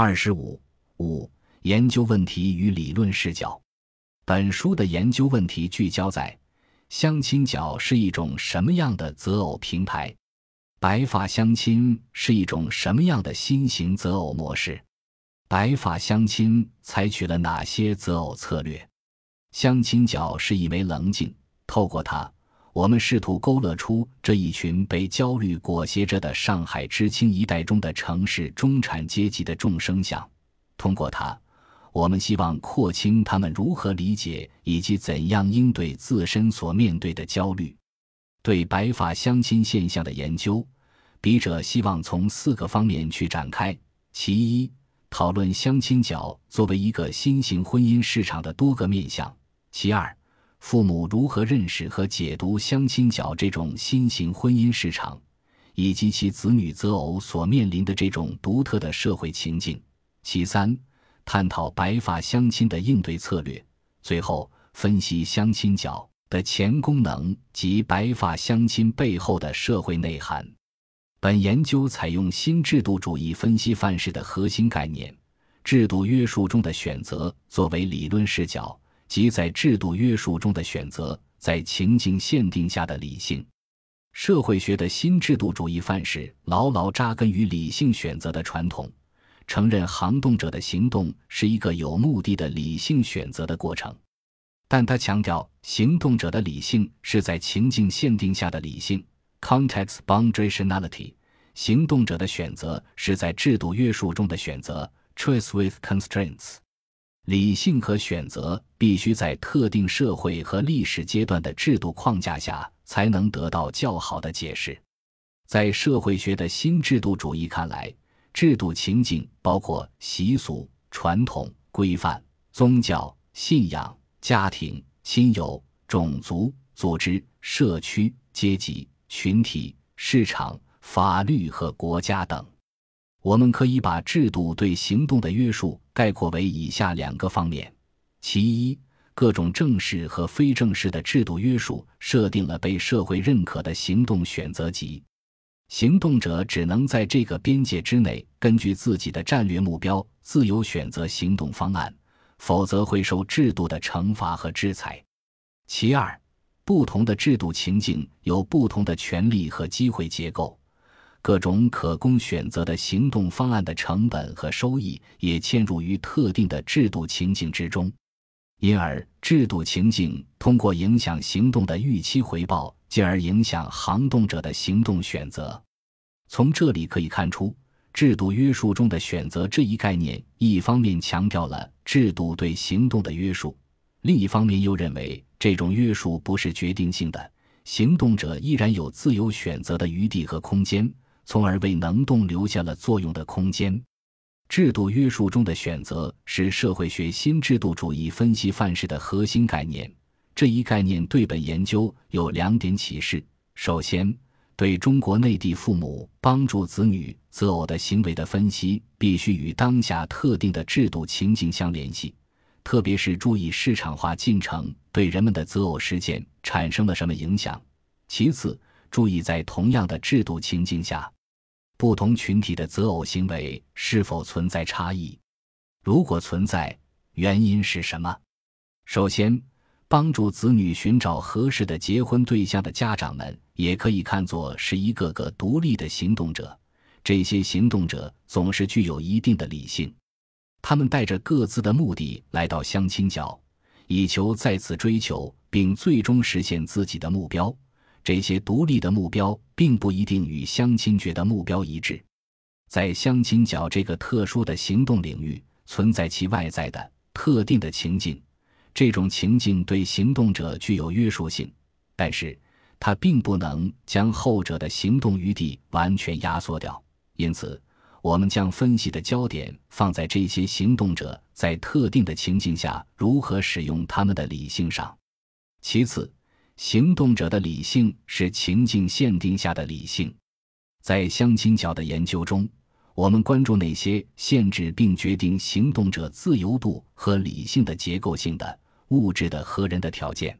二十五五研究问题与理论视角。本书的研究问题聚焦在相亲角是一种什么样的择偶平台？白发相亲是一种什么样的新型择偶模式？白发相亲采取了哪些择偶策略？相亲角是一枚棱镜，透过它，我们试图勾勒出这一群被焦虑裹挟着的上海知青一代中的城市中产阶级的众生相。通过它。我们希望廓清他们如何理解以及怎样应对自身所面对的焦虑。对白发相亲现象的研究，笔者希望从四个方面去展开：其一，讨论相亲角作为一个新型婚姻市场的多个面向；其二，父母如何认识和解读相亲角这种新型婚姻市场，以及其子女择偶所面临的这种独特的社会情境；其三，探讨白发相亲的应对策略，最后分析相亲角的前功能及白发相亲背后的社会内涵。本研究采用新制度主义分析范式的核心概念——制度约束中的选择作为理论视角，即在制度约束中的选择，在情境限定下的理性。社会学的新制度主义范式牢牢扎根于理性选择的传统。承认行动者的行动是一个有目的的理性选择的过程，但他强调行动者的理性是在情境限定下的理性 （context boundationality），。行动者的选择是在制度约束中的选择 （choice with constraints）。理性和选择必须在特定社会和历史阶段的制度框架下才能得到较好的解释。在社会学的新制度主义看来。制度情境包括习俗、传统、规范、宗教、信仰、家庭、亲友、种族、组织、社区、阶级、群体、市场、法律和国家等。我们可以把制度对行动的约束概括为以下两个方面：其一，各种正式和非正式的制度约束设定了被社会认可的行动选择集。行动者只能在这个边界之内，根据自己的战略目标自由选择行动方案，否则会受制度的惩罚和制裁。其二，不同的制度情境有不同的权利和机会结构，各种可供选择的行动方案的成本和收益也嵌入于特定的制度情境之中，因而制度情境通过影响行动的预期回报。进而影响行动者的行动选择。从这里可以看出，制度约束中的选择这一概念，一方面强调了制度对行动的约束，另一方面又认为这种约束不是决定性的，行动者依然有自由选择的余地和空间，从而为能动留下了作用的空间。制度约束中的选择是社会学新制度主义分析范式的核心概念。这一概念对本研究有两点启示：首先，对中国内地父母帮助子女择偶的行为的分析，必须与当下特定的制度情境相联系，特别是注意市场化进程对人们的择偶实践产生了什么影响；其次，注意在同样的制度情境下，不同群体的择偶行为是否存在差异，如果存在，原因是什么？首先。帮助子女寻找合适的结婚对象的家长们，也可以看作是一个个独立的行动者。这些行动者总是具有一定的理性，他们带着各自的目的来到相亲角，以求再次追求并最终实现自己的目标。这些独立的目标并不一定与相亲角的目标一致。在相亲角这个特殊的行动领域，存在其外在的特定的情境。这种情境对行动者具有约束性，但是它并不能将后者的行动余地完全压缩掉。因此，我们将分析的焦点放在这些行动者在特定的情境下如何使用他们的理性上。其次，行动者的理性是情境限定下的理性。在相亲角的研究中。我们关注那些限制并决定行动者自由度和理性的结构性的物质的和人的条件。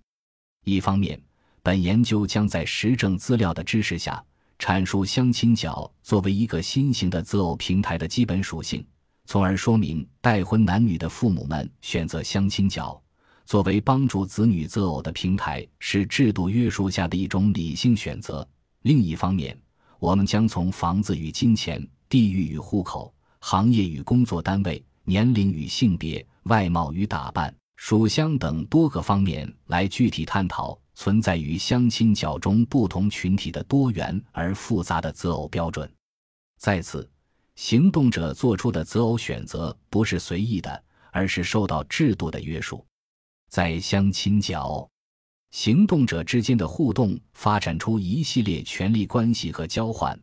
一方面，本研究将在实证资料的支持下阐述相亲角作为一个新型的择偶平台的基本属性，从而说明待婚男女的父母们选择相亲角作为帮助子女择偶的平台，是制度约束下的一种理性选择。另一方面，我们将从房子与金钱、地域与户口、行业与工作单位、年龄与性别、外貌与打扮、属相等多个方面来具体探讨存在于相亲角中不同群体的多元而复杂的择偶标准。在此，行动者做出的择偶选择不是随意的，而是受到制度的约束。在相亲角，行动者之间的互动发展出一系列权力关系和交换，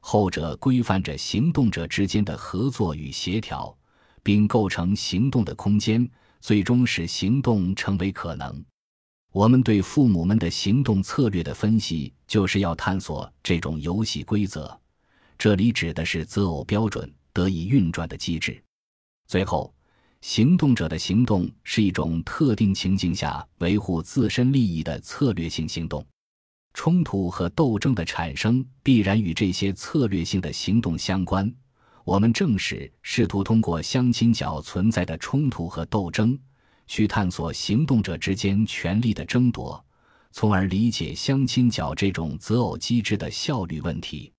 后者规范着行动者之间的合作与协调，并构成行动的空间，最终使行动成为可能。我们对父母们的行动策略的分析，就是要探索这种游戏规则。这里指的是择偶标准得以运转的机制。最后。行动者的行动是一种特定情境下维护自身利益的策略性行动，冲突和斗争的产生必然与这些策略性的行动相关。我们正是试图通过相亲角存在的冲突和斗争，去探索行动者之间权力的争夺，从而理解相亲角这种择偶机制的效率问题。